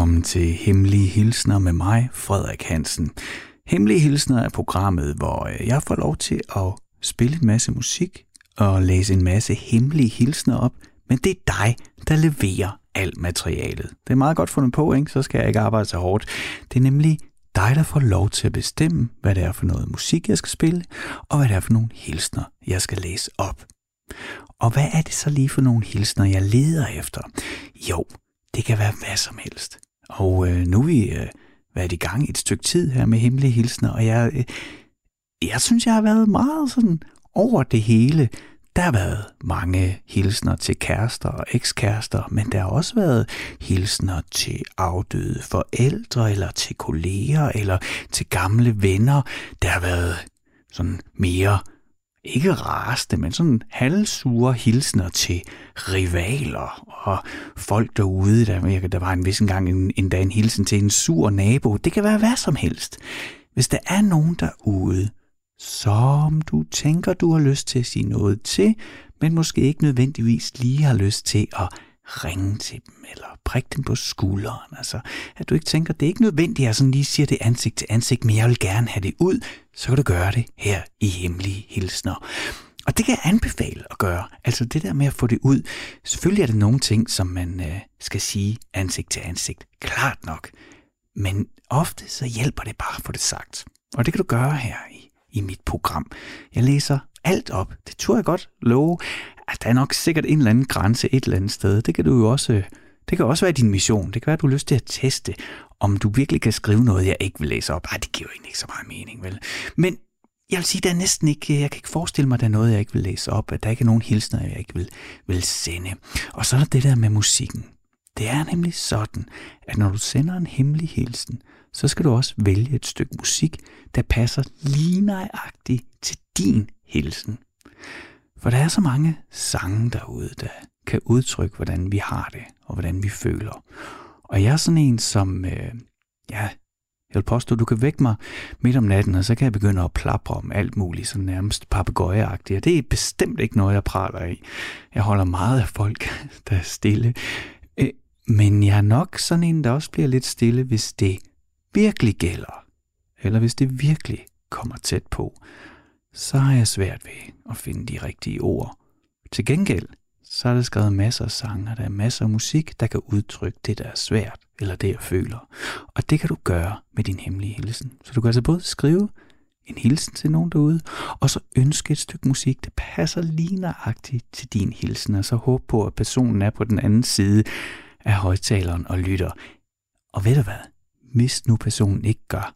velkommen til Hemmelige Hilsner med mig, Frederik Hansen. Hemmelige Hilsner er programmet, hvor øh, jeg får lov til at spille en masse musik og læse en masse hemmelige hilsner op, men det er dig, der leverer alt materialet. Det er meget godt fundet på, ikke? så skal jeg ikke arbejde så hårdt. Det er nemlig dig, der får lov til at bestemme, hvad det er for noget musik, jeg skal spille, og hvad det er for nogle hilsner, jeg skal læse op. Og hvad er det så lige for nogle hilsner, jeg leder efter? Jo, det kan være hvad som helst. Og øh, nu er vi øh, været i gang et stykke tid her med hemmelige hilsner, og jeg, øh, jeg synes, jeg har været meget sådan over det hele. Der har været mange hilsner til kærester og ekskærester, men der har også været hilsner til afdøde forældre, eller til kolleger, eller til gamle venner. Der har været sådan mere ikke raste, men sådan halvsure hilsner til rivaler og folk derude. Der, der var en vis gang en, endda en hilsen til en sur nabo. Det kan være hvad som helst. Hvis der er nogen derude, som du tænker, du har lyst til at sige noget til, men måske ikke nødvendigvis lige har lyst til at ringe til dem, eller prikke dem på skulderen. Altså, at du ikke tænker, det er ikke nødvendigt, at jeg sådan lige siger det ansigt til ansigt, men jeg vil gerne have det ud, så kan du gøre det her i Hemmelige Hilsner. Og det kan jeg anbefale at gøre. Altså det der med at få det ud. Selvfølgelig er det nogle ting, som man øh, skal sige ansigt til ansigt. Klart nok. Men ofte så hjælper det bare at få det sagt. Og det kan du gøre her i, i mit program. Jeg læser alt op. Det tror jeg godt love. At der er nok sikkert en eller anden grænse et eller andet sted. Det kan du jo også... Det kan også være din mission. Det kan være, at du har lyst til at teste, om du virkelig kan skrive noget, jeg ikke vil læse op. Ej, det giver jo egentlig ikke så meget mening, vel? Men jeg vil sige, der er næsten ikke, jeg kan ikke forestille mig, at der er noget, jeg ikke vil læse op, at der ikke er nogen hilsner, jeg ikke vil, vil sende. Og så er der det der med musikken. Det er nemlig sådan, at når du sender en hemmelig hilsen, så skal du også vælge et stykke musik, der passer lige nøjagtigt til din hilsen. For der er så mange sange derude, der kan udtrykke, hvordan vi har det, og hvordan vi føler. Og jeg er sådan en, som, øh, ja, jeg vil påstå, du kan vække mig midt om natten, og så kan jeg begynde at plapre om alt muligt, sådan nærmest papegøjeagtigt. Og det er bestemt ikke noget, jeg praler i. Jeg holder meget af folk, der er stille. Øh, men jeg er nok sådan en, der også bliver lidt stille, hvis det virkelig gælder. Eller hvis det virkelig kommer tæt på. Så har jeg svært ved at finde de rigtige ord. Til gengæld, så er der skrevet masser af sange, og der er masser af musik, der kan udtrykke det, der er svært, eller det, jeg føler. Og det kan du gøre med din hemmelige hilsen. Så du kan altså både skrive en hilsen til nogen derude, og så ønske et stykke musik, der passer lige nøjagtigt til din hilsen, og så håbe på, at personen er på den anden side af højtaleren og lytter. Og ved du hvad? Hvis nu personen ikke gør,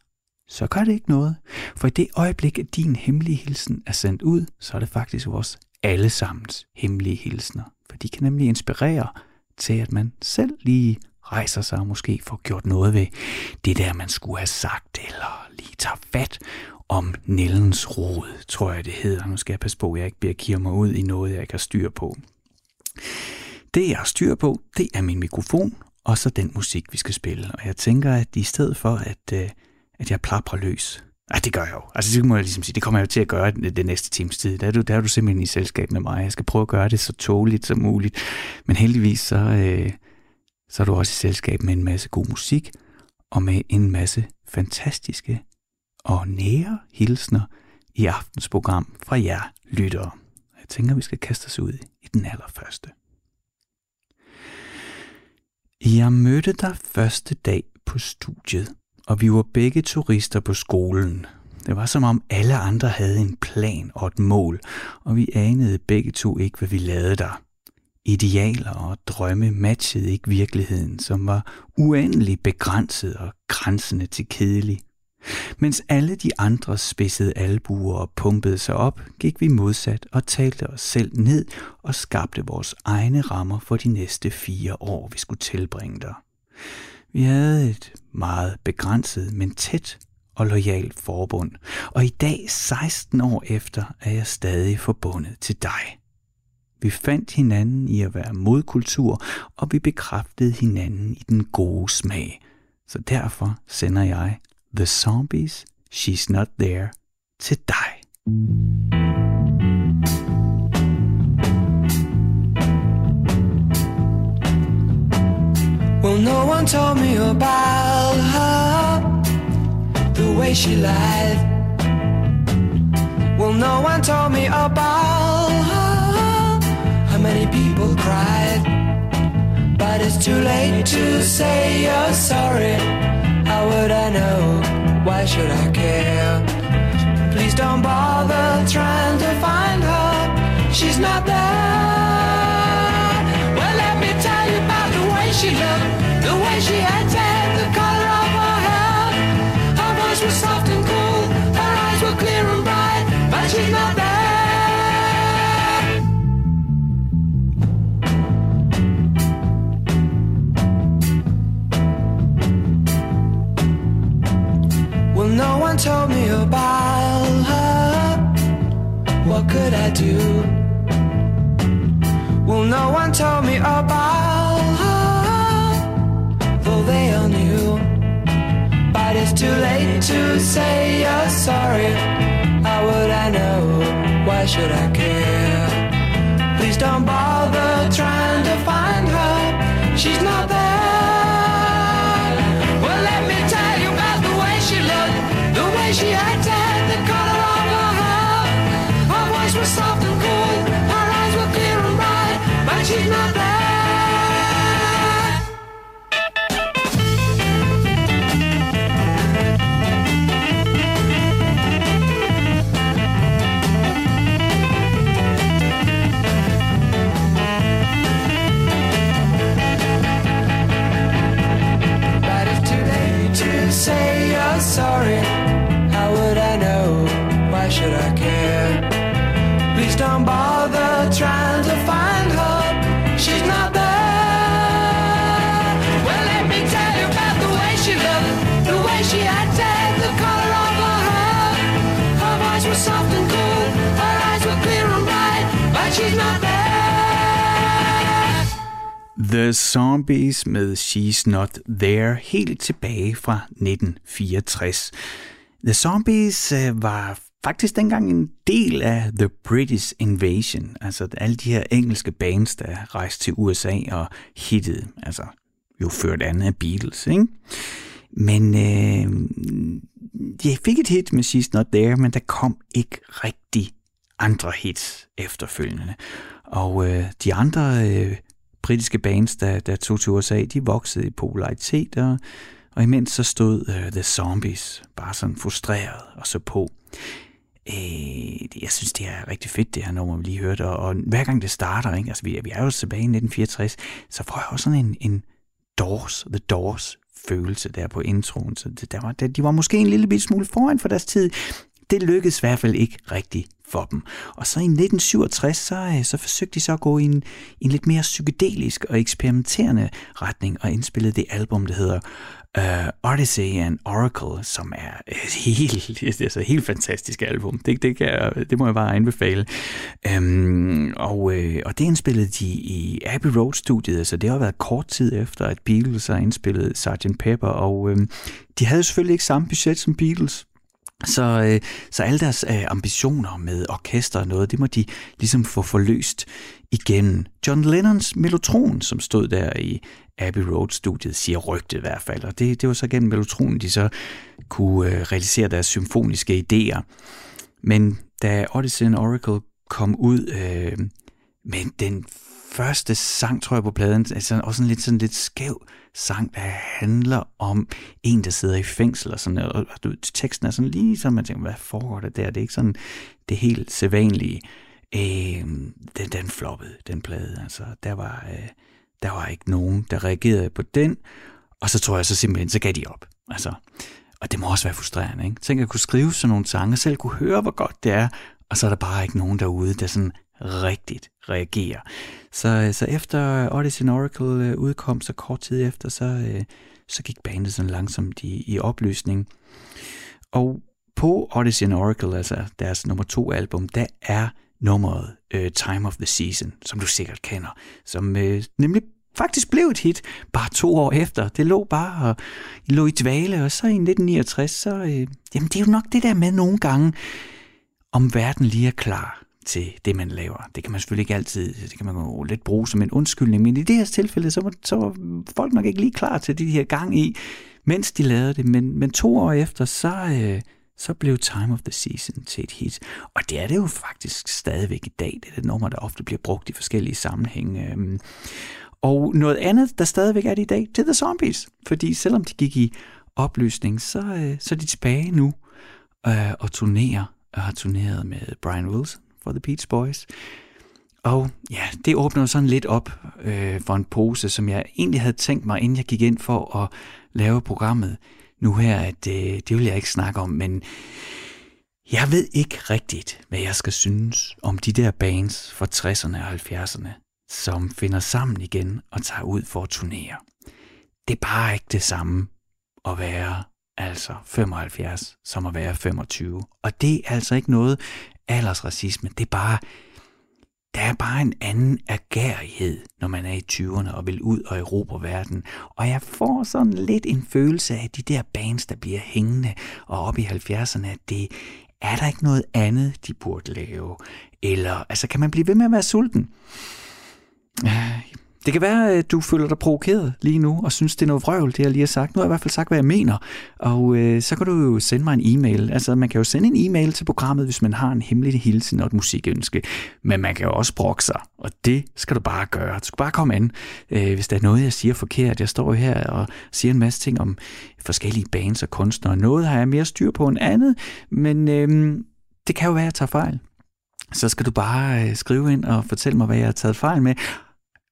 så gør det ikke noget. For i det øjeblik, at din hemmelige hilsen er sendt ud, så er det faktisk vores allesammens hemmelige hilsner. For de kan nemlig inspirere til, at man selv lige rejser sig og måske får gjort noget ved det der, man skulle have sagt, eller lige tager fat om Nellens rod, tror jeg det hedder. Nu skal jeg passe på, at jeg ikke bliver kier mig ud i noget, jeg ikke har styr på. Det, jeg har styr på, det er min mikrofon, og så den musik, vi skal spille. Og jeg tænker, at i stedet for, at, øh, at jeg plaprer løs, Ja, det gør jeg jo. Altså, det må jeg ligesom sige, det kommer jeg jo til at gøre den næste times tid. Der er, du, der er du simpelthen i selskab med mig. Jeg skal prøve at gøre det så tåligt som muligt. Men heldigvis så, øh, så er du også i selskab med en masse god musik, og med en masse fantastiske og nære hilsner i aftens program fra jer lyttere. Jeg tænker, vi skal kaste os ud i den allerførste. Jeg mødte dig første dag på studiet og vi var begge turister på skolen. Det var som om alle andre havde en plan og et mål, og vi anede begge to ikke, hvad vi lavede der. Idealer og drømme matchede ikke virkeligheden, som var uendelig begrænset og grænsende til kedelig. Mens alle de andre spidsede albuer og pumpede sig op, gik vi modsat og talte os selv ned og skabte vores egne rammer for de næste fire år, vi skulle tilbringe der. Vi havde et meget begrænset, men tæt og lojalt forbund, og i dag, 16 år efter, er jeg stadig forbundet til dig. Vi fandt hinanden i at være modkultur, og vi bekræftede hinanden i den gode smag. Så derfor sender jeg The Zombies, She's Not There til dig. Well, no one told me about her, the way she lied. Well, no one told me about her, how many people cried. But it's too late to say you're sorry. How would I know? Why should I care? Please don't bother trying to find her. She's not there. Well, let me tell you about the way she looked, the way she acted, the What could I do? Well, no one told me about her, though they all knew. But it's too late to say you're sorry. How would I know? Why should I care? Please don't bother trying to find her. She's not there. Well, let me tell you about the way she looked, the way she acted, soft and her eyes were clear and bright, but she's not. But too late to say sorry. The Zombies med She's Not There, helt tilbage fra 1964. The Zombies øh, var faktisk dengang en del af The British Invasion, altså alle de her engelske bands, der rejste til USA og hittede, altså jo ført an af Beatles, ikke? Men øh, de fik et hit med She's Not There, men der kom ikke rigtig andre hits efterfølgende. Og øh, de andre øh, britiske bands, der, der tog til USA, de voksede i popularitet, og, og imens så stod uh, The Zombies bare sådan frustreret og så på. Øh, jeg synes, det er rigtig fedt, det her nummer, vi lige hørte, og, og hver gang det starter, ikke? Altså, vi, vi er jo tilbage i 1964, så får jeg også sådan en, en Doors, The Doors følelse der på introen, så det, der var, det, de var måske en lille smule foran for deres tid. Det lykkedes i hvert fald ikke rigtigt for dem. Og så i 1967, så, øh, så forsøgte de så at gå i en, en lidt mere psykedelisk og eksperimenterende retning og indspillede det album, der hedder uh, Odyssey and Oracle, som er et øh, helt, altså et helt fantastisk album. Det, det, kan jeg, det må jeg bare anbefale. Um, og, øh, og det indspillede de i Abbey Road-studiet, så det har været kort tid efter, at Beatles har indspillet Sgt. Pepper, og øh, de havde selvfølgelig ikke samme budget som Beatles, så, øh, så alle deres øh, ambitioner med orkester og noget, det må de ligesom få forløst igennem. John Lennons Mellotron, som stod der i Abbey Road-studiet, siger rygtet i hvert fald, og det, det var så gennem Mellotronen, de så kunne øh, realisere deres symfoniske idéer. Men da Odyssey and Oracle kom ud øh, med den første sang, tror jeg, på pladen, altså også en lidt, sådan lidt skæv sang, der handler om en, der sidder i fængsel, og, sådan, og, og teksten er sådan lige sådan, man tænker, hvad foregår der der? Det er ikke sådan det helt sædvanlige. Øh, den, den floppede, den plade. Altså, der var, øh, der var ikke nogen, der reagerede på den, og så tror jeg så simpelthen, så gav de op. Altså, og det må også være frustrerende, ikke? Tænk at kunne skrive sådan nogle sange, selv kunne høre, hvor godt det er, og så er der bare ikke nogen derude, der sådan rigtigt reagerer. Så, øh, så efter Odyssey and Oracle øh, udkom, så kort tid efter, så, øh, så gik bandet sådan langsomt i, i opløsning. Og på Odyssey and Oracle, altså deres nummer to album, der er nummeret uh, Time of the Season, som du sikkert kender, som uh, nemlig faktisk blev et hit bare to år efter. Det lå bare og lå i dvale, og så i 1969, så uh, jamen det er jo nok det der med nogle gange, om verden lige er klar til det, man laver. Det kan man selvfølgelig ikke altid, det kan man jo lidt bruge som en undskyldning, men i det her tilfælde, så var, så var folk nok ikke lige klar til de her gang i, mens de lavede det, men, men to år efter, så, øh, så blev Time of the Season til et hit. Og det er det jo faktisk stadigvæk i dag. Det er det nummer, der ofte bliver brugt i forskellige sammenhænge. Øhm. Og noget andet, der stadigvæk er det i dag, det er The Zombies. Fordi selvom de gik i opløsning, så, øh, så er de tilbage nu øh, og turnerer og har turneret med Brian Wilson for The Beach Boys. Og ja, det åbner sådan lidt op øh, for en pose, som jeg egentlig havde tænkt mig, inden jeg gik ind for at lave programmet nu her, at øh, det vil jeg ikke snakke om, men jeg ved ikke rigtigt, hvad jeg skal synes om de der bands fra 60'erne og 70'erne, som finder sammen igen og tager ud for at turnere. Det er bare ikke det samme at være altså 75, som at være 25. Og det er altså ikke noget aldersracisme, det er bare, der er bare en anden agerighed, når man er i 20'erne og vil ud og erobre verden. Og jeg får sådan lidt en følelse af de der bands, der bliver hængende og op i 70'erne, at det er der ikke noget andet, de burde lave. Eller, altså, kan man blive ved med at være sulten? Øh, det kan være, at du føler dig provokeret lige nu, og synes, det er noget vrøvl, det jeg lige har sagt. Nu har jeg i hvert fald sagt, hvad jeg mener. Og øh, så kan du jo sende mig en e-mail. Altså, man kan jo sende en e-mail til programmet, hvis man har en hemmelig hilsen og et musikønske. Men man kan jo også brokke sig, og det skal du bare gøre. Du skal bare komme an, øh, hvis der er noget, jeg siger forkert. Jeg står her og siger en masse ting om forskellige bands og kunstnere. Noget har jeg mere styr på end andet, men øh, det kan jo være, at jeg tager fejl så skal du bare øh, skrive ind og fortælle mig, hvad jeg har taget fejl med.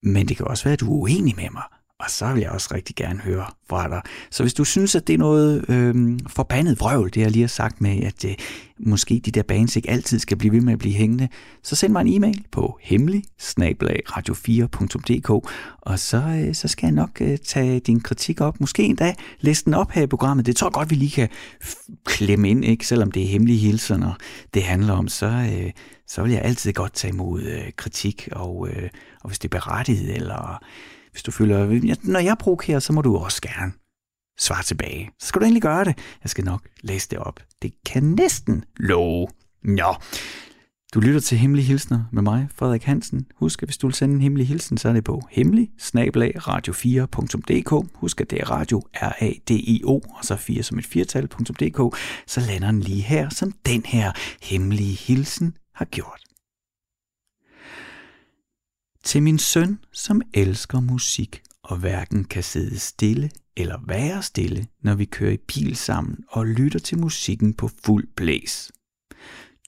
Men det kan også være, at du er uenig med mig. Og så vil jeg også rigtig gerne høre fra dig. Så hvis du synes, at det er noget øh, forbandet vrøvl, det jeg lige har sagt med, at øh, måske de der bands ikke altid skal blive ved med at blive hængende, så send mig en e-mail på hemmelig radio4.dk, og så, øh, så skal jeg nok øh, tage din kritik op. Måske endda læse den op her i programmet. Det tror jeg godt, vi lige kan klemme ind, ikke? selvom det er hemmelige hilsener, det handler om. Så, øh, så vil jeg altid godt tage imod øh, kritik, og, øh, og hvis det er berettiget, eller hvis du føler, når jeg provokerer, så må du også gerne svare tilbage. Så skal du egentlig gøre det. Jeg skal nok læse det op. Det kan næsten love. Nå, du lytter til Hemmelige Hilsner med mig, Frederik Hansen. Husk, at hvis du vil sende en hemmelig hilsen, så er det på hemmelig radio4.dk. Husk, at det er radio R-A-D-I-O, og så 4 som et firtal.dk. Så lander den lige her, som den her hemmelige hilsen har gjort. Til min søn, som elsker musik og hverken kan sidde stille eller være stille, når vi kører i bil sammen og lytter til musikken på fuld blæs.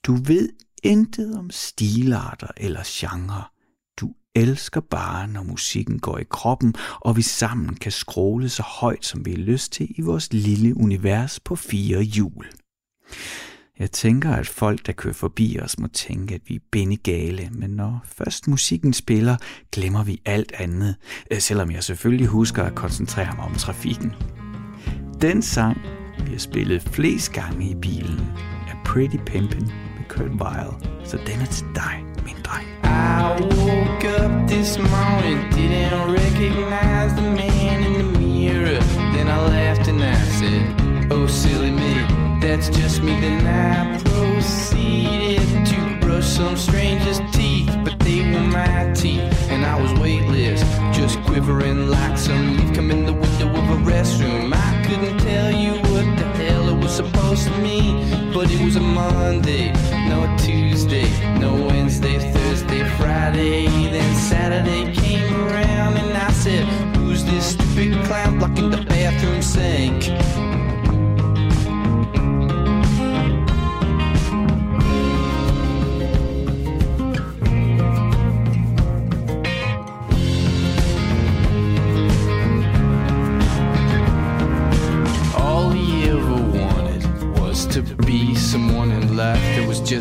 Du ved intet om stilarter eller genre. Du elsker bare, når musikken går i kroppen, og vi sammen kan skråle så højt, som vi har lyst til i vores lille univers på fire hjul. Jeg tænker, at folk, der kører forbi os, må tænke, at vi er bindegale, men når først musikken spiller, glemmer vi alt andet, øh, selvom jeg selvfølgelig husker at koncentrere mig om trafikken. Den sang, vi har spillet flest gange i bilen, er Pretty Pimpin' med Kurt Weill, så den er til dig, min dreng. I woke up this morning, didn't recognize the man in the mirror. Then I laughed and I said, Oh, silly me. That's just me. Then I proceeded to brush some stranger's teeth, but they were my teeth, and I was weightless, just quivering like some leaf come in the window of a restroom. I couldn't tell you what the hell it was supposed to mean, but it was a Monday, no Tuesday, no Wednesday, Thursday, Friday,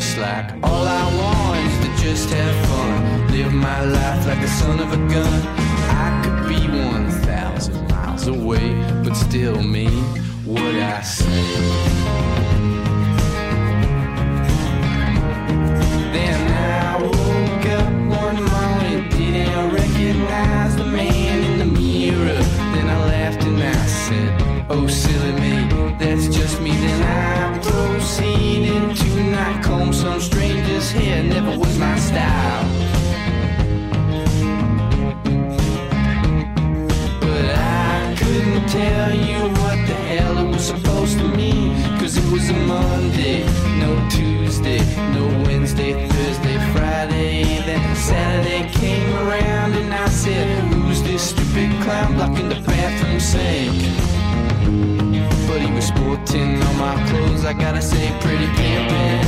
just like all I want is to just have fun. Live my life like the son of a gun. I could be 1,000 miles away, but still mean what I say. I couldn't tell you what the hell it was supposed to mean Cause it was a Monday, no Tuesday, no Wednesday, Thursday, Friday, then Saturday came around and I said, Who's this stupid clown blocking the pathroom sink? But he was quoting all my clothes, I gotta say, pretty pimpin'.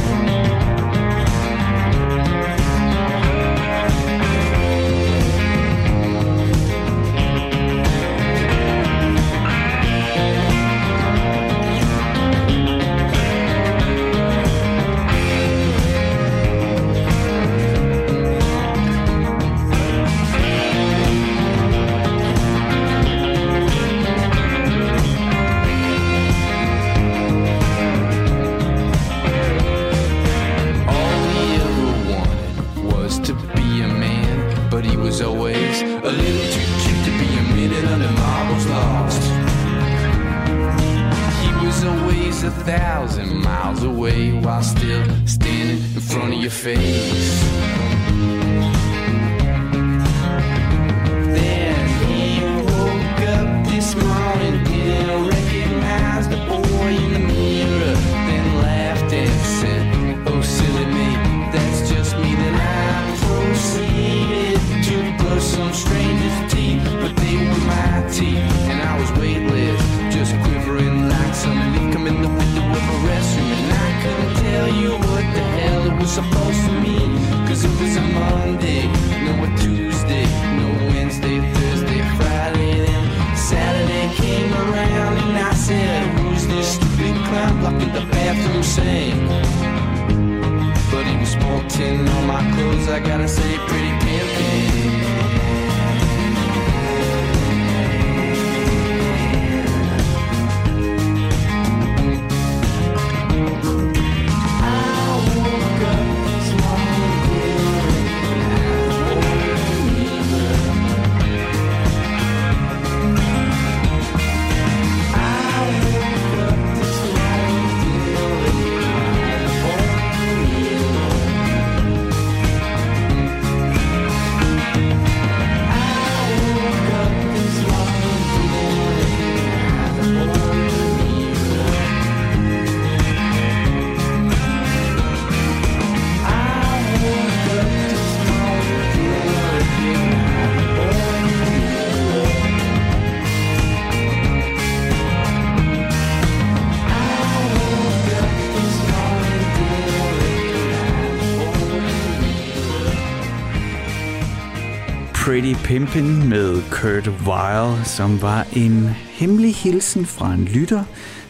Pretty med Kurt Weill, som var en hemmelig hilsen fra en lytter,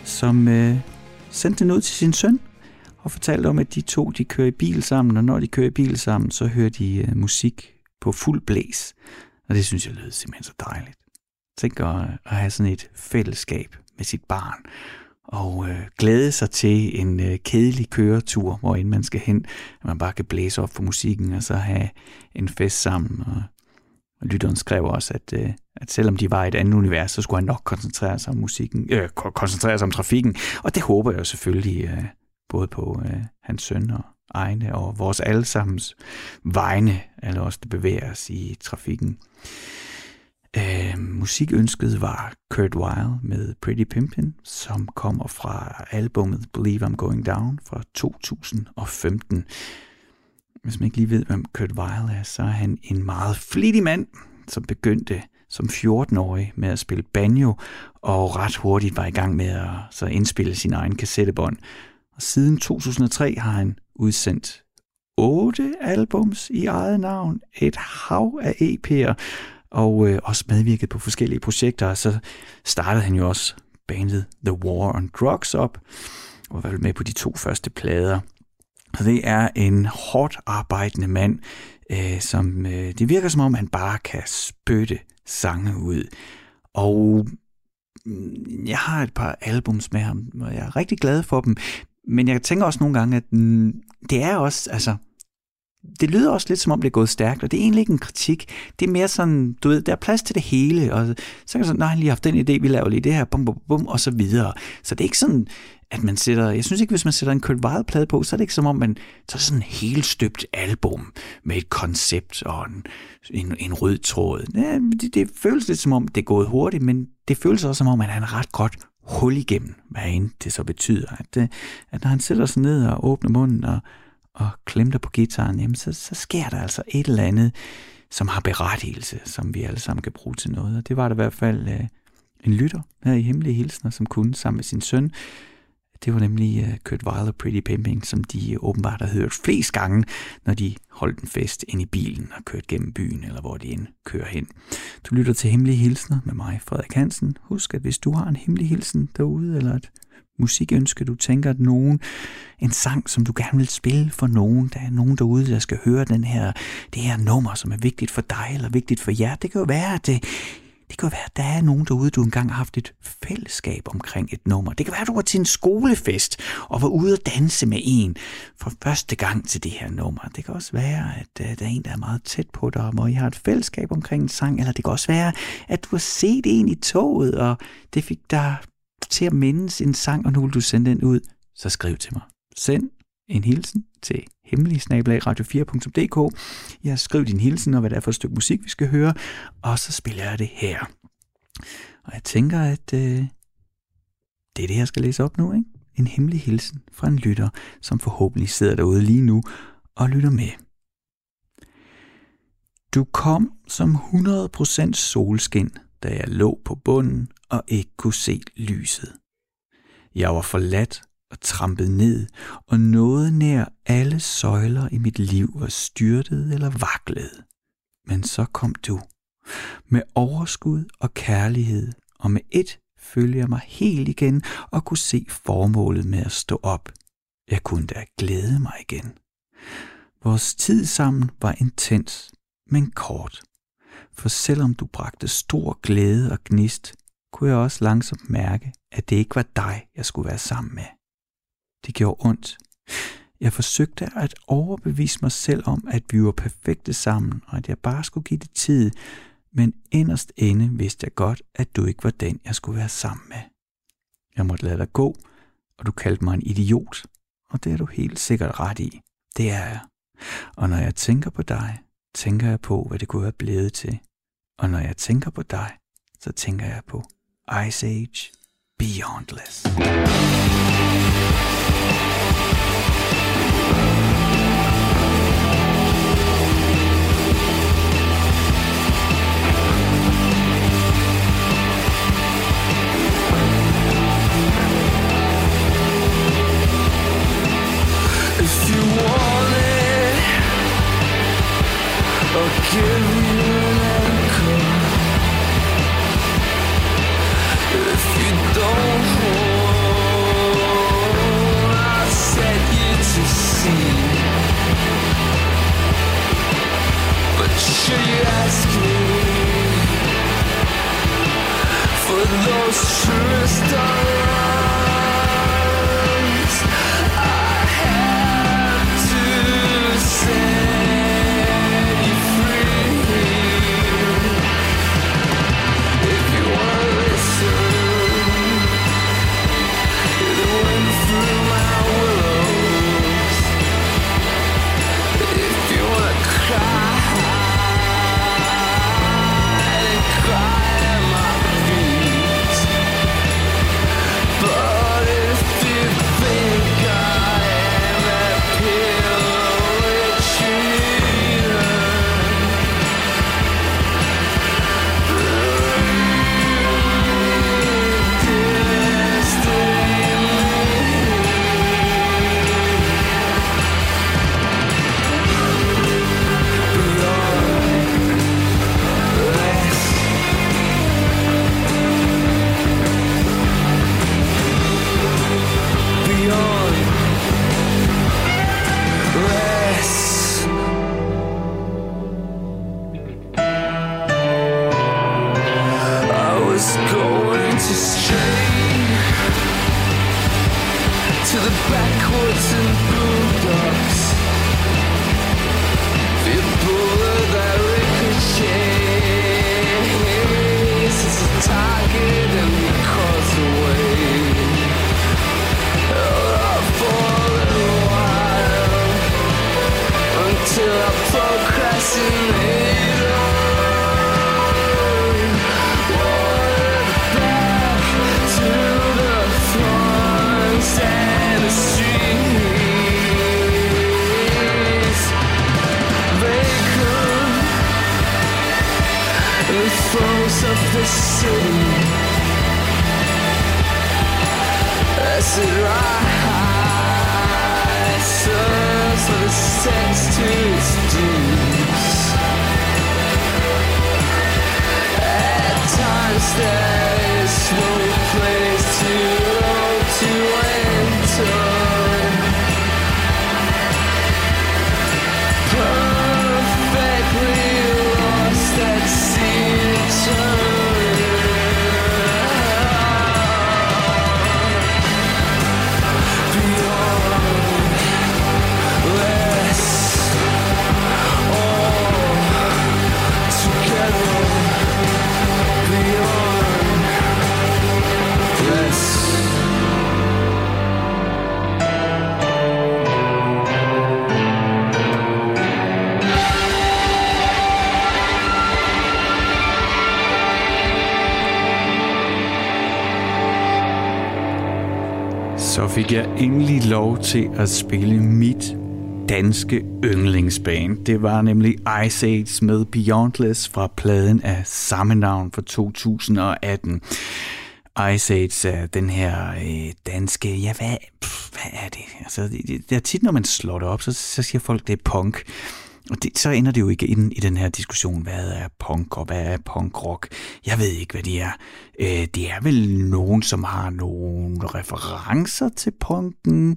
som øh, sendte den ud til sin søn og fortalte om, at de to de kører i bil sammen, og når de kører i bil sammen, så hører de øh, musik på fuld blæs. Og det synes jeg lød simpelthen så dejligt. Tænk at, at have sådan et fællesskab med sit barn, og øh, glæde sig til en øh, kedelig køretur, hvor man skal hen, at man bare kan blæse op for musikken, og så have en fest sammen, og og lytteren skrev også, at, øh, at selvom de var i et andet univers, så skulle han nok koncentrere sig om musikken, øh, koncentrere sig om trafikken. Og det håber jeg jo selvfølgelig øh, både på øh, hans søn og egne og vores allesammens vegne, eller også det bevæger os i trafikken. Øh, musikønsket var Kurt Weill med Pretty Pimpin', som kommer fra albumet Believe I'm Going Down fra 2015. Hvis man ikke lige ved, hvem Kurt Weill er, så er han en meget flittig mand, som begyndte som 14-årig med at spille banjo, og ret hurtigt var i gang med at så indspille sin egen kassettebånd. Og siden 2003 har han udsendt otte albums i eget navn, et hav af EP'er, og øh, også medvirket på forskellige projekter. Og så startede han jo også bandet The War on Drugs op, og var med på de to første plader. Så det er en hårdt arbejdende mand, øh, som øh, det virker som om, han bare kan spytte sange ud. Og mm, jeg har et par albums med ham, og jeg er rigtig glad for dem. Men jeg tænker også nogle gange, at mm, det er også, altså, det lyder også lidt som om, det er gået stærkt, og det er egentlig ikke en kritik. Det er mere sådan, du ved, der er plads til det hele, og så kan du sådan, nej, lige haft den idé, vi laver lige det her, bum, bum, bum, og så videre. Så det er ikke sådan, at man sætter, jeg synes ikke, hvis man sætter en Kurt plade på, så er det ikke som om, man så sådan en helt støbt album med et koncept og en, en, en rød tråd. Ja, det, det, føles lidt som om, det er gået hurtigt, men det føles også som om, man er en ret godt hul igennem, hvad end det så betyder. At, øh, at når han sætter sig ned og åbner munden og, og klemter på gitaren, jamen så, så sker der altså et eller andet, som har berettigelse, som vi alle sammen kan bruge til noget. Og det var der i hvert fald øh, en lytter her i Hemmelige Hilsner, som kunne sammen med sin søn det var nemlig uh, Kurt Weill og Pretty Pimping, som de øh, åbenbart har hørt flest gange, når de holdt en fest ind i bilen og kørt gennem byen, eller hvor de end kører hen. Du lytter til Hemmelige Hilsner med mig, Frederik Hansen. Husk, at hvis du har en hemmelig hilsen derude, eller et musikønske, du tænker, at nogen, en sang, som du gerne vil spille for nogen, der er nogen derude, der skal høre den her, det her nummer, som er vigtigt for dig, eller vigtigt for jer. Det kan jo være, at det, det kan være, at der er nogen derude, du engang har haft et fællesskab omkring et nummer. Det kan være, at du var til en skolefest og var ude at danse med en for første gang til det her nummer. Det kan også være, at øh, der er en, der er meget tæt på dig, hvor I har et fællesskab omkring en sang. Eller det kan også være, at du har set en i toget, og det fik dig til at mindes en sang, og nu vil du sende den ud. Så skriv til mig. Send en hilsen til hemmelig radio4.dk. Jeg skriver din hilsen og hvad det er for et stykke musik, vi skal høre, og så spiller jeg det her. Og jeg tænker, at øh, det er det, jeg skal læse op nu, ikke? En hemmelig hilsen fra en lytter, som forhåbentlig sidder derude lige nu og lytter med. Du kom som 100% solskin, da jeg lå på bunden og ikke kunne se lyset. Jeg var forladt og trampet ned, og noget nær alle søjler i mit liv var styrtet eller vaklet. Men så kom du. Med overskud og kærlighed, og med et følte jeg mig helt igen og kunne se formålet med at stå op. Jeg kunne da glæde mig igen. Vores tid sammen var intens, men kort. For selvom du bragte stor glæde og gnist, kunne jeg også langsomt mærke, at det ikke var dig, jeg skulle være sammen med. Det gjorde ondt. Jeg forsøgte at overbevise mig selv om, at vi var perfekte sammen, og at jeg bare skulle give det tid, men inderst inde vidste jeg godt, at du ikke var den, jeg skulle være sammen med. Jeg måtte lade dig gå, og du kaldte mig en idiot, og det er du helt sikkert ret i. Det er jeg. Og når jeg tænker på dig, tænker jeg på, hvad det kunne være blevet til. Og når jeg tænker på dig, så tænker jeg på Ice Age Beyondless. If you want it, I'll give the fik jeg endelig lov til at spille mit danske yndlingsband. Det var nemlig Ice Age med Beyondless fra pladen af samme navn fra 2018. Ice Age er den her øh, danske, ja hvad, pff, hvad er det? Altså, det, det, det er tit, når man slår det op, så, så siger folk, det er punk. Og det, så ender det jo ikke ind i den her diskussion, hvad er punk og hvad er punkrock. Jeg ved ikke, hvad det er. Øh, det er vel nogen, som har nogle referencer til punken,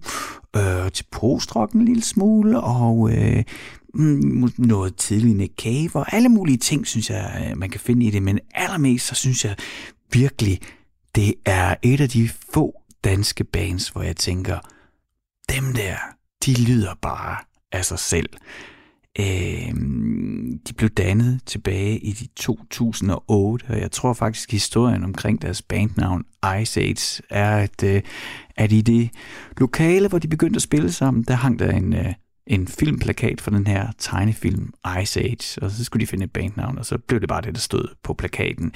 øh, til postrock en lille smule, og øh, mm, noget tidlig Nick Cave, og alle mulige ting, synes jeg, øh, man kan finde i det. Men allermest, så synes jeg virkelig, det er et af de få danske bands, hvor jeg tænker, dem der, de lyder bare af sig selv. Øh, de blev dannet tilbage i de 2008, og jeg tror faktisk, historien omkring deres bandnavn Ice Age er, at, øh, at i det lokale, hvor de begyndte at spille sammen, der hang der en, øh, en filmplakat for den her tegnefilm Ice Age, og så skulle de finde et bandnavn, og så blev det bare det, der stod på plakaten.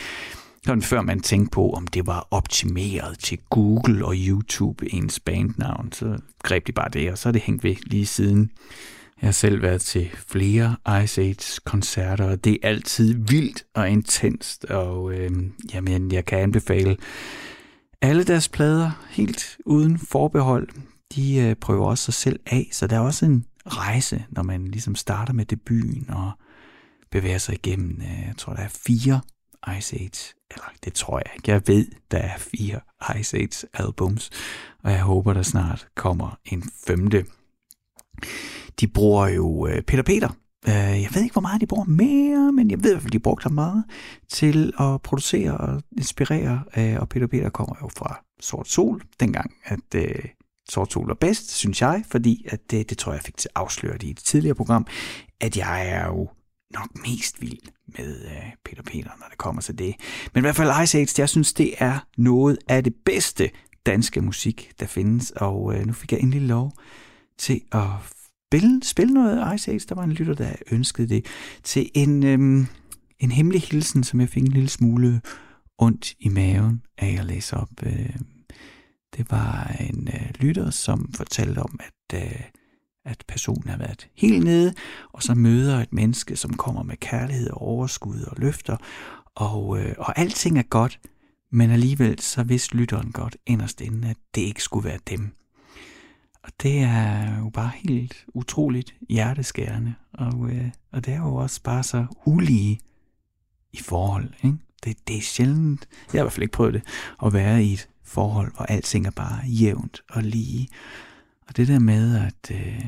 Sådan før man tænkte på, om det var optimeret til Google og YouTube ens bandnavn, så greb de bare det, og så er det hængt ved lige siden. Jeg har selv været til flere Ice Age-koncerter, og det er altid vildt og intenst, og øh, jamen, jeg kan anbefale alle deres plader helt uden forbehold. De øh, prøver også sig selv af, så der er også en rejse, når man ligesom starter med debuten og bevæger sig igennem, øh, jeg tror, der er fire Ice Age, eller det tror jeg ikke, jeg ved, der er fire Ice Age albums, og jeg håber, der snart kommer en femte. De bruger jo øh, Peter Peter. Øh, jeg ved ikke, hvor meget de bruger mere, men jeg ved i hvert fald, de brugte ham meget til at producere og inspirere. Øh, og Peter Peter kommer jo fra Sort Sol, dengang at øh, Sort Sol er bedst, synes jeg, fordi at det, det tror jeg, jeg fik til afsløret i et tidligere program, at jeg er jo nok mest vild med øh, Peter Peter, når det kommer til det. Men i hvert fald Ice Age, jeg synes, det er noget af det bedste danske musik, der findes, og øh, nu fik jeg endelig lov til at spille, spille noget Ice Age. Der var en lytter, der ønskede det til en, øhm, en hemmelig hilsen, som jeg fik en lille smule ondt i maven af at læse op. Øh, det var en øh, lytter, som fortalte om, at, øh, at personen har været helt nede, og så møder et menneske, som kommer med kærlighed og overskud og løfter, og, øh, og alting er godt, men alligevel så vidste lytteren godt inderst inde, at det ikke skulle være dem. Og det er jo bare helt utroligt hjerteskærende, og, øh, og det er jo også bare så ulige i forhold. Ikke? Det, det er sjældent, jeg har i hvert fald ikke prøvet det, at være i et forhold, hvor alting er bare jævnt og lige. Og det der med, at øh,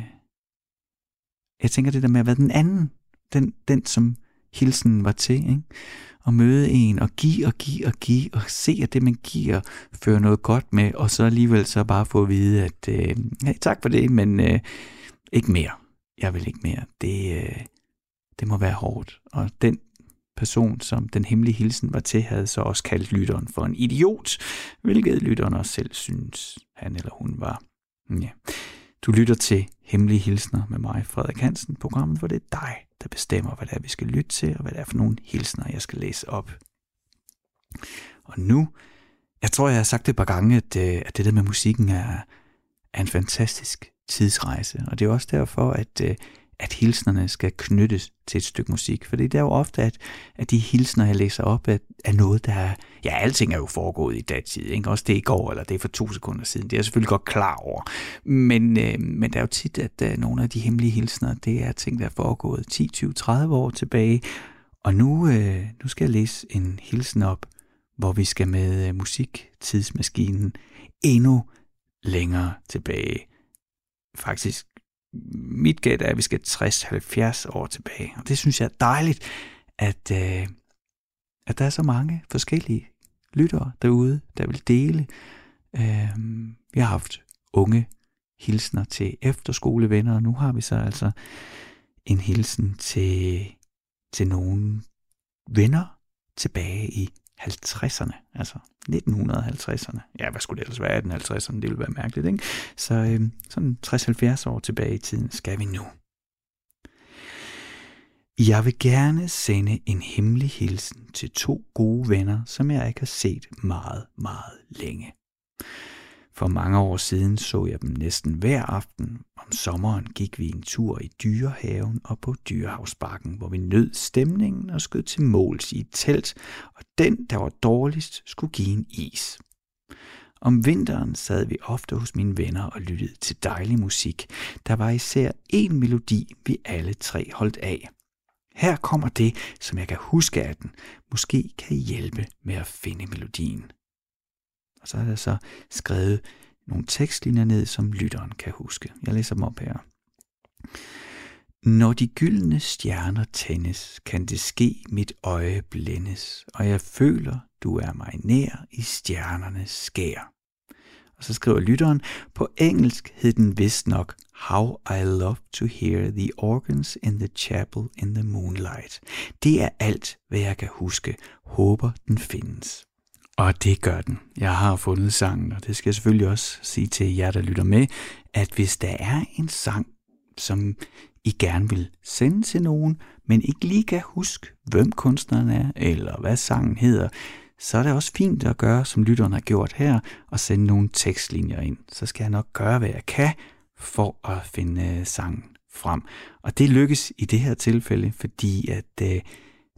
jeg tænker det der med at være den anden, den, den som hilsen var til, ikke? at møde en og give og give og give og se, at det man giver fører noget godt med, og så alligevel så bare få at vide, at øh, hey, tak for det, men øh, ikke mere. Jeg vil ikke mere. Det, øh, det må være hårdt. Og den person, som den hemmelige hilsen var til, havde så også kaldt lytteren for en idiot, hvilket lytteren også selv synes, han eller hun var. Ja. Du lytter til Hemmelige Hilsner med mig, Frederik Hansen, programmet, hvor det er dig, der bestemmer, hvad det er, vi skal lytte til, og hvad det er for nogle hilsner, jeg skal læse op. Og nu, jeg tror, jeg har sagt det et par gange, at, øh, at det der med musikken er, er en fantastisk tidsrejse, og det er også derfor, at, øh, at hilsnerne skal knyttes til et stykke musik. For det er jo ofte, at, at de hilsner, jeg læser op, er, er noget, der er... Ja, alting er jo foregået i datid. Ikke? Også det i går, eller det er for to sekunder siden. Det er jeg selvfølgelig godt klar over. Men, øh, men der er jo tit, at øh, nogle af de hemmelige hilsner, det er ting, der er foregået 10, 20, 30 år tilbage. Og nu, øh, nu skal jeg læse en hilsen op, hvor vi skal med øh, musiktidsmaskinen endnu længere tilbage. Faktisk mit gæt er, at vi skal 60-70 år tilbage. Og det synes jeg er dejligt, at, øh, at der er så mange forskellige lyttere derude, der vil dele. Øh, vi har haft unge hilsner til efterskolevenner, og nu har vi så altså en hilsen til, til nogle venner tilbage i 50'erne, altså 1950'erne. Ja, hvad skulle det ellers være, den 50'erne? Det ville være mærkeligt, ikke? Så øh, sådan 60-70 år tilbage i tiden skal vi nu. Jeg vil gerne sende en hemmelig hilsen til to gode venner, som jeg ikke har set meget, meget længe. For mange år siden så jeg dem næsten hver aften. Om sommeren gik vi en tur i dyrehaven og på dyrehavsbakken, hvor vi nød stemningen og skød til måls i et telt, og den, der var dårligst, skulle give en is. Om vinteren sad vi ofte hos mine venner og lyttede til dejlig musik. Der var især én melodi, vi alle tre holdt af. Her kommer det, som jeg kan huske af den. Måske kan I hjælpe med at finde melodien. Og så er der så skrevet nogle tekstlinjer ned, som lytteren kan huske. Jeg læser dem op her. Når de gyldne stjerner tændes, kan det ske, mit øje blændes, og jeg føler, du er mig nær i stjernernes skær. Og så skriver lytteren, på engelsk hed den vist nok How I Love to Hear the Organs in the Chapel in the Moonlight. Det er alt, hvad jeg kan huske. Håber den findes. Og det gør den. Jeg har fundet sangen, og det skal jeg selvfølgelig også sige til jer, der lytter med, at hvis der er en sang, som I gerne vil sende til nogen, men ikke lige kan huske, hvem kunstneren er, eller hvad sangen hedder, så er det også fint at gøre, som lytteren har gjort her, og sende nogle tekstlinjer ind. Så skal jeg nok gøre, hvad jeg kan, for at finde øh, sangen frem. Og det lykkes i det her tilfælde, fordi at øh,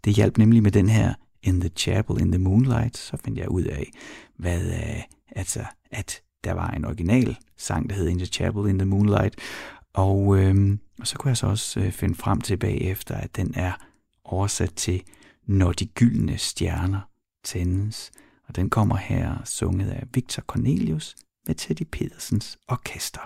det hjalp nemlig med den her In the Chapel in the Moonlight, så fandt jeg ud af, hvad, uh, altså, at der var en original sang, der hed In the Chapel in the Moonlight, og, øh, og så kunne jeg så også øh, finde frem til bagefter, at den er oversat til Når de gyldne stjerner tændes, og den kommer her sunget af Victor Cornelius med Teddy Pedersens orkester.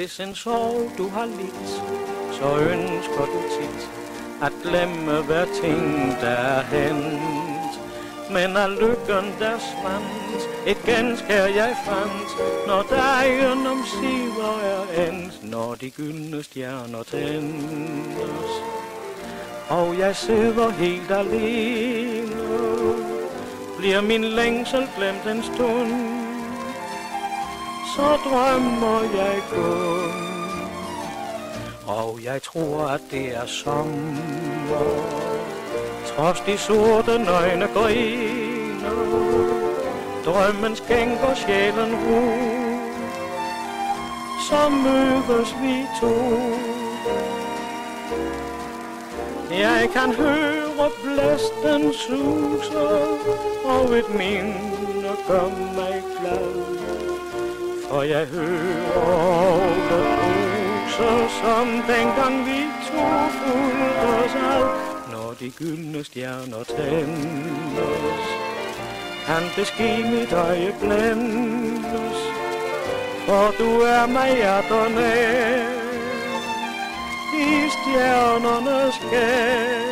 Hvis en sorg du har lidt, så ønsker du tit at glemme hver ting, der er hent. Men af lykken der svandt, et genskær jeg fandt, når dagen om siver er endt, når de gyldne stjerner tændes. Og jeg sidder helt alene, bliver min længsel glemt en stund, så drømmer jeg kun. Og jeg tror, at det er sommer, trods de sorte nøgne griner. Drømmen skænker sjælen ro, så mødes vi to. Jeg kan høre blæsten suser, og et minde gør mig glad og jeg hører bruser, som dengang vi to fulgte os ad, når de gyldne stjerner tændes. Kan det ske mit øje blændes, for du er mig hjerterne i stjernernes gæld.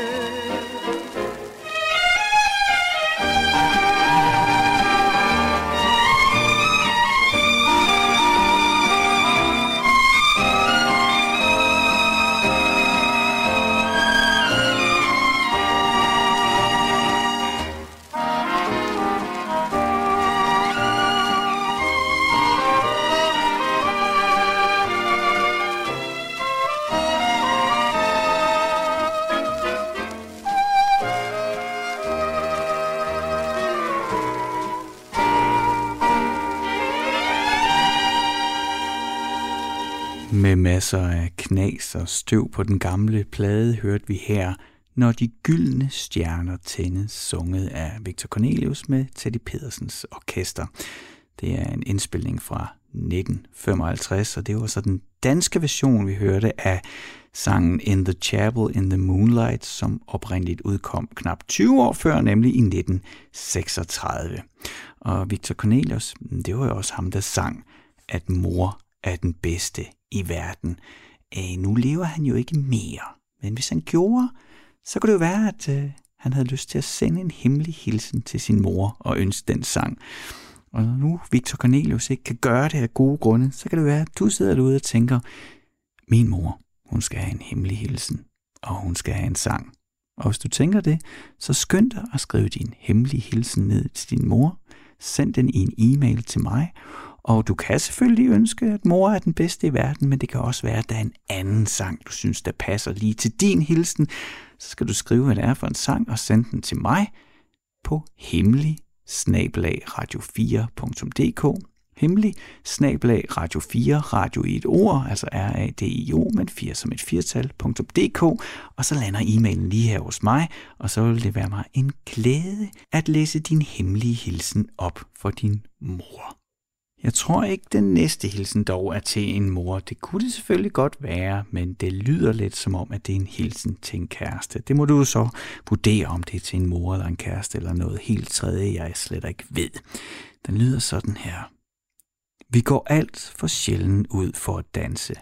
Masser af knas og støv på den gamle plade hørte vi her, når de gyldne stjerner tændes, sunget af Victor Cornelius med Teddy Pedersens orkester. Det er en indspilning fra 1955, og det var så den danske version, vi hørte af sangen In the Chapel in the Moonlight, som oprindeligt udkom knap 20 år før, nemlig i 1936. Og Victor Cornelius, det var jo også ham, der sang, at mor er den bedste i verden. Øh, nu lever han jo ikke mere, men hvis han gjorde, så kunne det jo være, at øh, han havde lyst til at sende en hemmelig hilsen til sin mor og ønske den sang. Og når nu Victor Cornelius ikke kan gøre det af gode grunde, så kan det være, at du sidder derude og tænker, min mor, hun skal have en hemmelig hilsen, og hun skal have en sang. Og hvis du tænker det, så skynd dig at skrive din hemmelige hilsen ned til din mor, send den i en e-mail til mig, og du kan selvfølgelig ønske, at mor er den bedste i verden, men det kan også være, at der er en anden sang, du synes, der passer lige til din hilsen. Så skal du skrive, hvad det er for en sang, og sende den til mig på hemmelig radio4.dk hemmelig snablag radio 4 radio i et ord, altså R-A-D-I-O, men 4 som et firtal.dk, og så lander e-mailen lige her hos mig, og så vil det være mig en glæde at læse din hemmelige hilsen op for din mor. Jeg tror ikke, den næste hilsen dog er til en mor. Det kunne det selvfølgelig godt være, men det lyder lidt som om, at det er en hilsen til en kæreste. Det må du så vurdere, om det er til en mor eller en kæreste eller noget helt tredje, jeg slet ikke ved. Den lyder sådan her. Vi går alt for sjældent ud for at danse,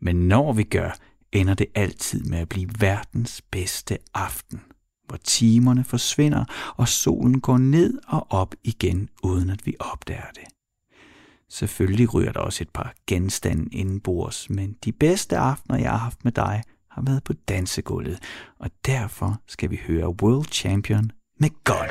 men når vi gør, ender det altid med at blive verdens bedste aften, hvor timerne forsvinder og solen går ned og op igen, uden at vi opdager det. Selvfølgelig ryger der også et par genstande indenbords, men de bedste aftener, jeg har haft med dig, har været på dansegulvet, og derfor skal vi høre World Champion med Gun.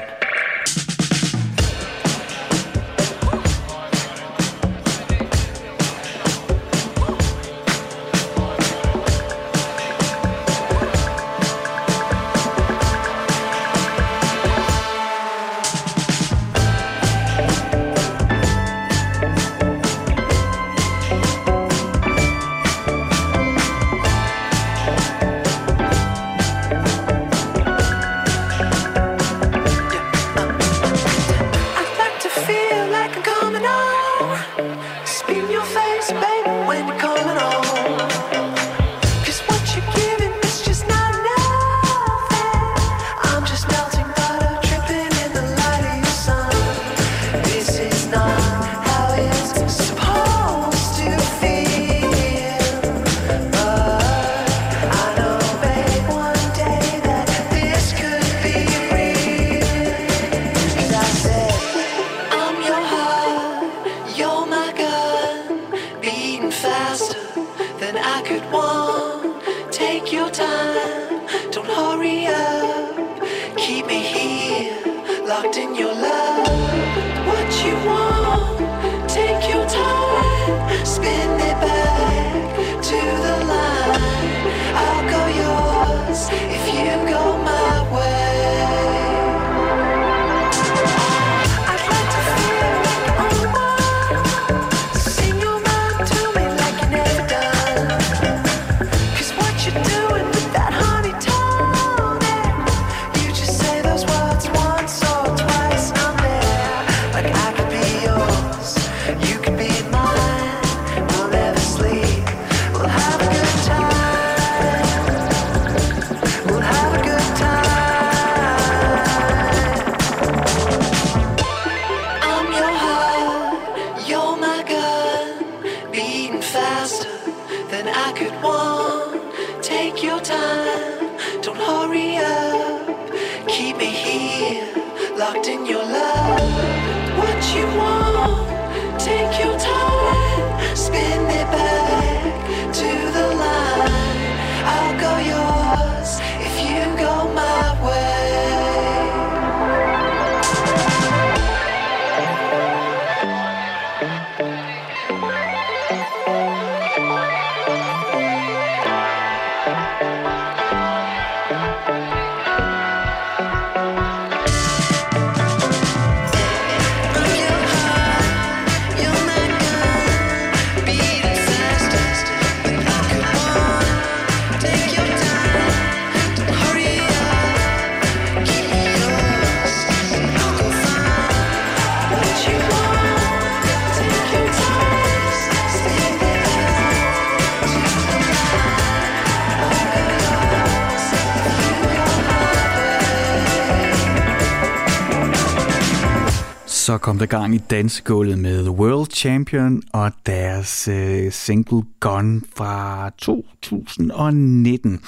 Så kom der gang i dansegulvet med World Champion og deres øh, single Gun fra 2019.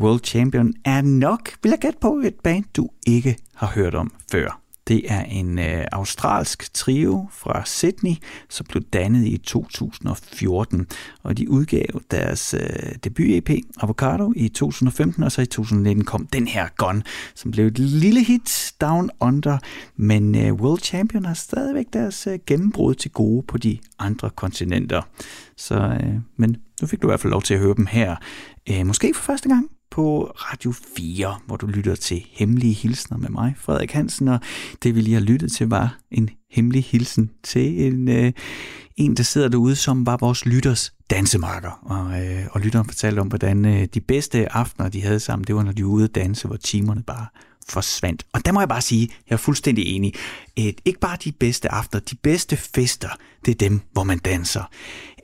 World Champion er nok, vil jeg gætte på, et band, du ikke har hørt om før. Det er en øh, australsk trio fra Sydney, som blev dannet i 2014, og de udgav deres øh, debut-EP Avocado i 2015, og så i 2019 kom den her Gun, som blev et lille hit down under, men øh, World Champion har stadigvæk deres øh, gennembrud til gode på de andre kontinenter. Så, øh, men nu fik du i hvert fald lov til at høre dem her, øh, måske for første gang på Radio 4, hvor du lytter til Hemmelige Hilsner med mig, Frederik Hansen, og det vi lige har lyttet til var en hemmelig hilsen til en, øh, en der sidder derude, som var vores lytters dansemarker. Og, øh, og lytteren fortalte om, hvordan øh, de bedste aftener, de havde sammen, det var, når de var ude at danse, hvor timerne bare forsvandt. Og der må jeg bare sige, jeg er fuldstændig enig. Et, ikke bare de bedste aftener, de bedste fester, det er dem, hvor man danser.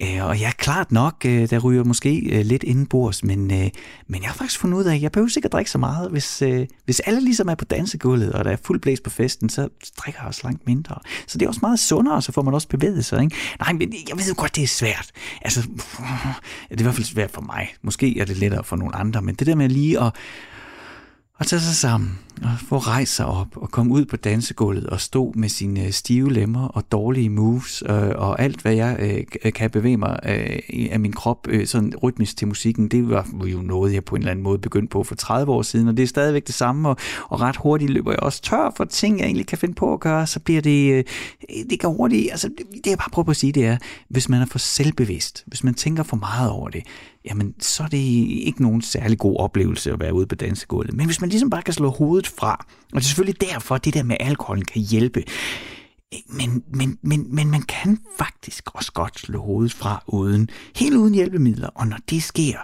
Øh, og jeg er klart nok, øh, der ryger måske øh, lidt indenbords, men, øh, men jeg har faktisk fundet ud af, at jeg behøver sikkert drikke så meget. Hvis, øh, hvis alle ligesom er på dansegulvet, og der er fuld blæs på festen, så drikker jeg også langt mindre. Så det er også meget sundere, så får man også bevæget sig. Ikke? Nej, men jeg ved jo godt, det er svært. Altså, det er i hvert fald svært for mig. Måske er det lettere for nogle andre, men det der med lige at at tage sig sammen få rejst sig op og komme ud på dansegulvet og stå med sine øh, stive lemmer og dårlige moves øh, og alt, hvad jeg øh, øh, kan bevæge mig øh, i- af min krop øh, sådan rytmisk til musikken, det var jo noget, jeg på en eller anden måde begyndte på for 30 år siden, og det er stadigvæk det samme, og, og ret hurtigt løber jeg også tør for ting, jeg egentlig kan finde på at gøre, så bliver det, øh, det går hurtigt, altså det, det jeg bare prøver på at sige, det er, hvis man er for selvbevidst, hvis man tænker for meget over det, jamen så er det ikke nogen særlig god oplevelse at være ude på dansegulvet. Men hvis man ligesom bare kan slå hovedet fra, og det er selvfølgelig derfor, at det der med alkoholen kan hjælpe, men, men, men, men man kan faktisk også godt slå hovedet fra uden, helt uden hjælpemidler, og når det sker,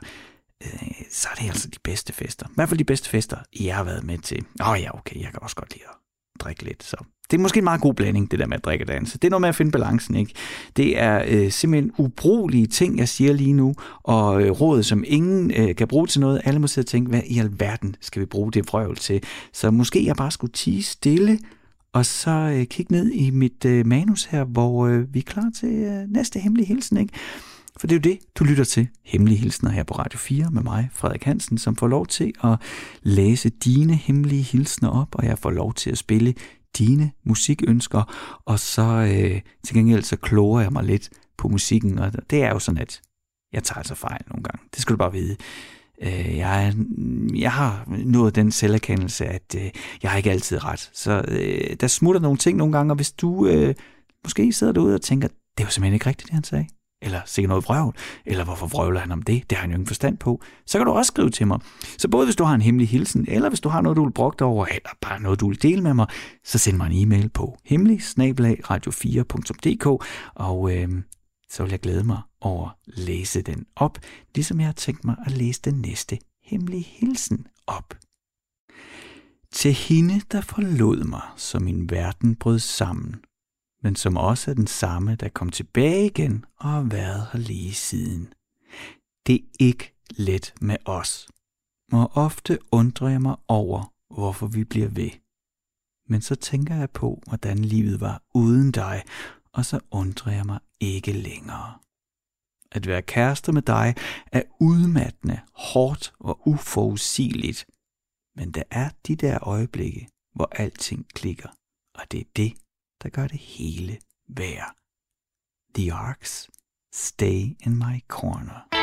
øh, så er det altså de bedste fester. I hvert fald de bedste fester, jeg har været med til. Åh oh, ja, okay, jeg kan også godt lide at drikke lidt, så det er måske en meget god blanding, det der med at drikke og danse. Det er noget med at finde balancen, ikke? Det er øh, simpelthen ubrugelige ting, jeg siger lige nu, og øh, råd, som ingen øh, kan bruge til noget. Alle må sidde og tænke, hvad i alverden skal vi bruge det vrøvl til? Så måske jeg bare skulle tige stille, og så øh, kigge ned i mit øh, manus her, hvor øh, vi er klar til øh, næste hemmelige hilsen, ikke? For det er jo det, du lytter til. Hemmelige hilsner her på Radio 4 med mig, Frederik Hansen, som får lov til at læse dine hemmelige hilsner op, og jeg får lov til at spille dine musikønsker, og så øh, til gengæld så kloger jeg mig lidt på musikken, og det er jo sådan, at jeg tager altså fejl nogle gange. Det skal du bare vide. Øh, jeg, jeg har nået den selverkendelse, at øh, jeg har ikke altid ret. Så øh, der smutter nogle ting nogle gange, og hvis du øh, måske sidder derude og tænker, det var simpelthen ikke rigtigt, det han sagde, eller se noget vrøvl, eller hvorfor vrøvler han om det, det har han jo ingen forstand på, så kan du også skrive til mig. Så både hvis du har en hemmelig hilsen, eller hvis du har noget, du vil brugt over, eller bare noget, du vil dele med mig, så send mig en e-mail på hemmelig radio4.dk, og øh, så vil jeg glæde mig over at læse den op, ligesom jeg har tænkt mig at læse den næste hemmelige hilsen op. Til hende, der forlod mig, så min verden brød sammen, men som også er den samme, der kom tilbage igen og har været her lige siden. Det er ikke let med os, og ofte undrer jeg mig over, hvorfor vi bliver ved. Men så tænker jeg på, hvordan livet var uden dig, og så undrer jeg mig ikke længere. At være kærester med dig er udmattende, hårdt og uforudsigeligt. Men der er de der øjeblikke, hvor alting klikker, og det er det, der gør det hele værd. The Arcs Stay in My Corner.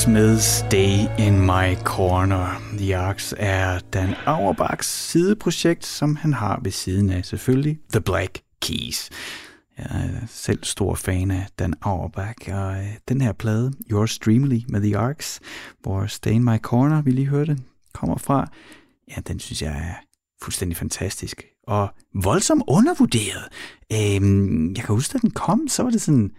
Arcs Day Stay in My Corner. The Arcs er Dan Auerbachs sideprojekt, som han har ved siden af selvfølgelig The Black Keys. Jeg er selv stor fan af Dan Auerbach, og øh, den her plade, Your Streamly med The Arcs, hvor Stay in My Corner, vi lige hørte, kommer fra, ja, den synes jeg er fuldstændig fantastisk og voldsomt undervurderet. Øhm, jeg kan huske, da den kom, så var det sådan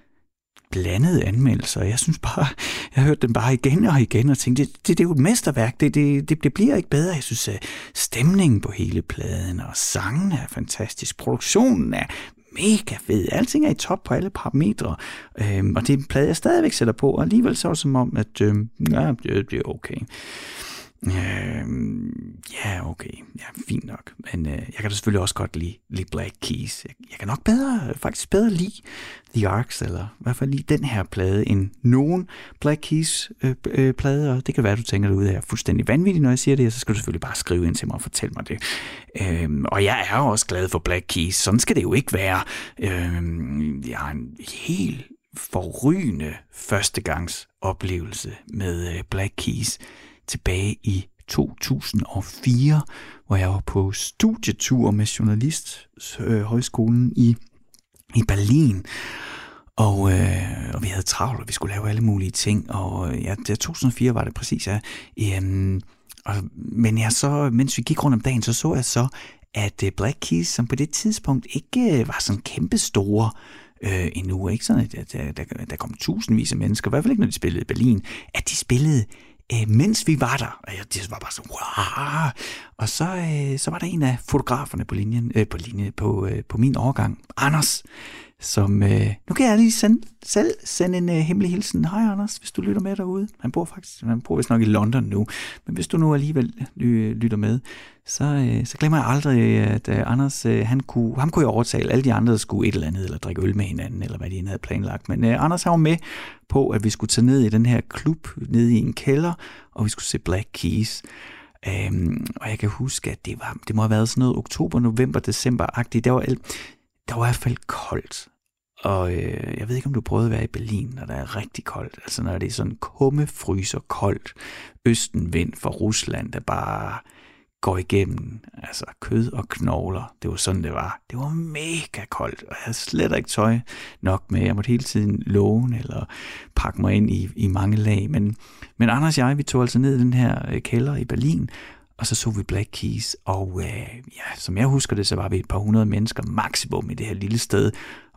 blandede anmeldelser. Jeg synes bare, jeg hørte hørt den bare igen og igen og tænkte, det, det, det er jo et mesterværk, det, det, det, det bliver ikke bedre. Jeg synes, at stemningen på hele pladen og sangen er fantastisk, produktionen er mega fed. Alting er i top på alle parametre. Øhm, og det er en plade, jeg stadigvæk sætter på, og alligevel så som om, at øhm, ja, det, det er okay. Øh, ja, okay. Ja, fint nok. Men øh, jeg kan da selvfølgelig også godt lide, lide Black Keys. Jeg, jeg kan nok bedre, faktisk bedre lide The Arcs, eller i hvert fald lige den her plade, end nogen Black Keys øh, øh, plade, og det kan være, at du tænker ud af fuldstændig vanvittigt, når jeg siger det, og så skal du selvfølgelig bare skrive ind til mig og fortælle mig det. Øh, og jeg er også glad for Black Keys. Sådan skal det jo ikke være. Øh, jeg har en helt forrygende førstegangs oplevelse med øh, Black Keys tilbage i 2004, hvor jeg var på studietur med Journalisthøjskolen øh, i, i Berlin. Og, øh, og vi havde travlt, og vi skulle lave alle mulige ting. Og øh, ja, 2004 var det præcis, ja. Øhm, og, men jeg så, mens vi gik rundt om dagen, så så jeg så, at øh, Black Keys, som på det tidspunkt ikke var sådan kæmpe store øh, endnu, ikke sådan, at der, der, der kom tusindvis af mennesker, i hvert fald ikke, når de spillede i Berlin, at de spillede øh, mens vi var der, og det var bare så, wow. Og så, øh, så var der en af fotograferne på linjen, øh, på linje på, øh, på min overgang, Anders, som, øh, nu kan jeg lige sende, selv sende en øh, hemmelig hilsen. Hej Anders, hvis du lytter med derude. Han bor faktisk, han bor vist nok i London nu, men hvis du nu alligevel øh, ly, øh, lytter med, så, øh, så glemmer jeg aldrig, at øh, Anders, øh, han kunne, ham kunne jeg overtale. Alle de andre skulle et eller andet, eller drikke øl med hinanden, eller hvad de havde planlagt. Men øh, Anders har var med på, at vi skulle tage ned i den her klub, ned i en kælder, og vi skulle se Black Keys. Øhm, og jeg kan huske, at det, var, det må have været sådan noget oktober, november, december-agtigt. Der var, der var i hvert fald koldt. Og øh, jeg ved ikke, om du prøvede at være i Berlin, når der er rigtig koldt. Altså når det er sådan kumme, fryser koldt. Østenvind fra Rusland, der bare går igennem. Altså kød og knogler. Det var sådan, det var. Det var mega koldt, og jeg havde slet ikke tøj nok med. Jeg måtte hele tiden låne eller pakke mig ind i, i mange lag. Men, men Anders og jeg, vi tog altså ned i den her øh, kælder i Berlin, og så så vi Black Keys, og øh, ja, som jeg husker det, så var vi et par hundrede mennesker maksimum i det her lille sted,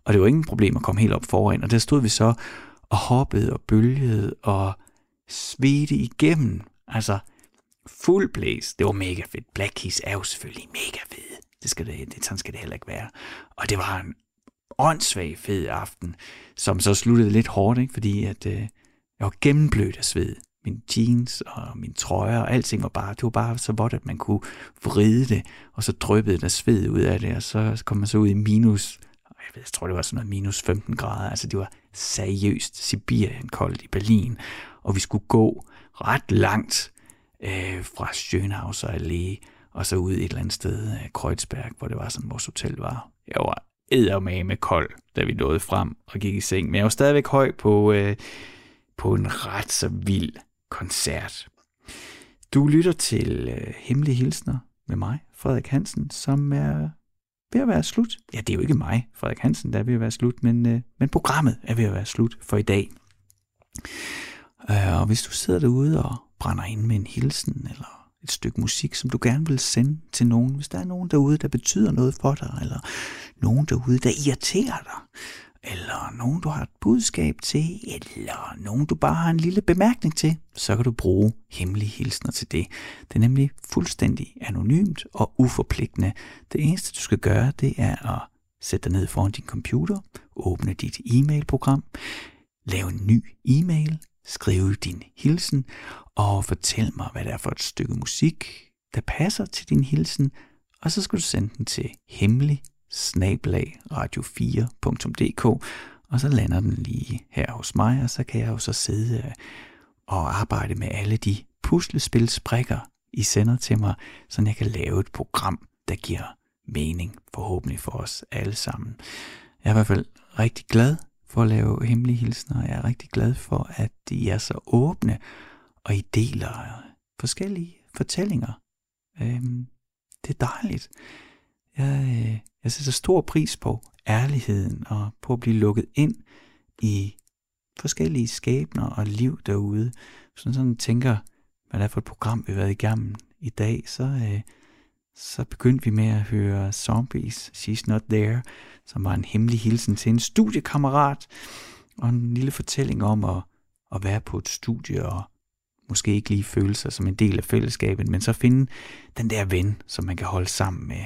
og det var ingen problem at komme helt op foran, og der stod vi så og hoppede og bølgede og svedte igennem, altså fuld blæs. det var mega fedt. Black Keys er jo selvfølgelig mega fed, det skal det, det, sådan skal det heller ikke være, og det var en åndssvag fed aften, som så sluttede lidt hårdt, ikke? fordi at, øh, jeg var gennemblødt af sved min jeans og min trøje og alting var bare, det var bare så vådt, at man kunne vride det, og så dryppede der sved ud af det, og så kom man så ud i minus, jeg, ved, jeg tror det var sådan noget minus 15 grader, altså det var seriøst Sibirien koldt i Berlin, og vi skulle gå ret langt øh, fra Schönhauser Allé, og så ud et eller andet sted, øh, Kreuzberg, hvor det var sådan, vores hotel var. Jeg var eddermame kold, da vi nåede frem og gik i seng, men jeg var stadigvæk høj på, øh, på en ret så vild koncert. Du lytter til øh, Hemmelige Hilsner med mig, Frederik Hansen, som er ved at være slut. Ja, det er jo ikke mig, Frederik Hansen, der er ved at være slut, men, øh, men programmet er ved at være slut for i dag. Øh, og hvis du sidder derude og brænder ind med en hilsen, eller et stykke musik, som du gerne vil sende til nogen, hvis der er nogen derude, der betyder noget for dig, eller nogen derude, der irriterer dig, eller nogen, du har et budskab til, eller nogen, du bare har en lille bemærkning til, så kan du bruge hemmelige hilsner til det. Det er nemlig fuldstændig anonymt og uforpligtende. Det eneste, du skal gøre, det er at sætte dig ned foran din computer, åbne dit e-mailprogram, lave en ny e-mail, skrive din hilsen og fortæl mig, hvad det er for et stykke musik, der passer til din hilsen, og så skal du sende den til hemmelig snablag radio4.dk, og så lander den lige her hos mig, og så kan jeg jo så sidde øh, og arbejde med alle de puslespilsbrikker, I sender til mig, så jeg kan lave et program, der giver mening, forhåbentlig for os alle sammen. Jeg er i hvert fald rigtig glad for at lave hemmelige hilsner, jeg er rigtig glad for, at I er så åbne, og I deler øh, forskellige fortællinger. Øhm, det er dejligt. Jeg, øh, jeg sætter stor pris på ærligheden og på at blive lukket ind i forskellige skæbner og liv derude. Hvis man sådan tænker, hvad det er for et program, vi har været igennem i dag, så, øh, så begyndte vi med at høre Zombies, She's Not There, som var en hemmelig hilsen til en studiekammerat, og en lille fortælling om at, at være på et studie og måske ikke lige føle sig som en del af fællesskabet, men så finde den der ven, som man kan holde sammen med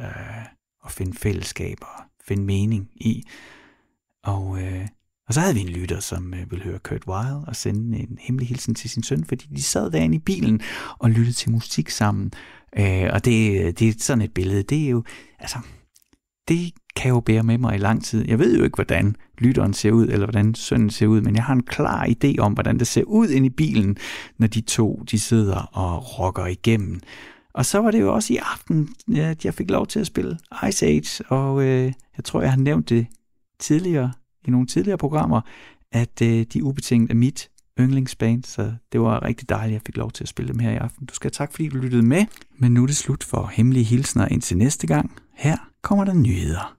øh, og finde fællesskab og finde mening i. Og, øh, og så havde vi en lytter, som øh, ville høre Kurt Weill og sende en hemmelig hilsen til sin søn, fordi de sad derinde i bilen og lyttede til musik sammen. Øh, og det, det er sådan et billede, det er jo, altså, det kan jo bære med mig i lang tid. Jeg ved jo ikke, hvordan lytteren ser ud, eller hvordan sønnen ser ud, men jeg har en klar idé om, hvordan det ser ud inde i bilen, når de to de sidder og rocker igennem. Og så var det jo også i aften, at jeg fik lov til at spille Ice Age, og øh, jeg tror, jeg har nævnt det tidligere i nogle tidligere programmer, at øh, de ubetinget er mit yndlingsband, så det var rigtig dejligt, at jeg fik lov til at spille dem her i aften. Du skal have tak, fordi du lyttede med, men nu er det slut for hemmelige hilsner indtil næste gang. Her kommer der nyheder.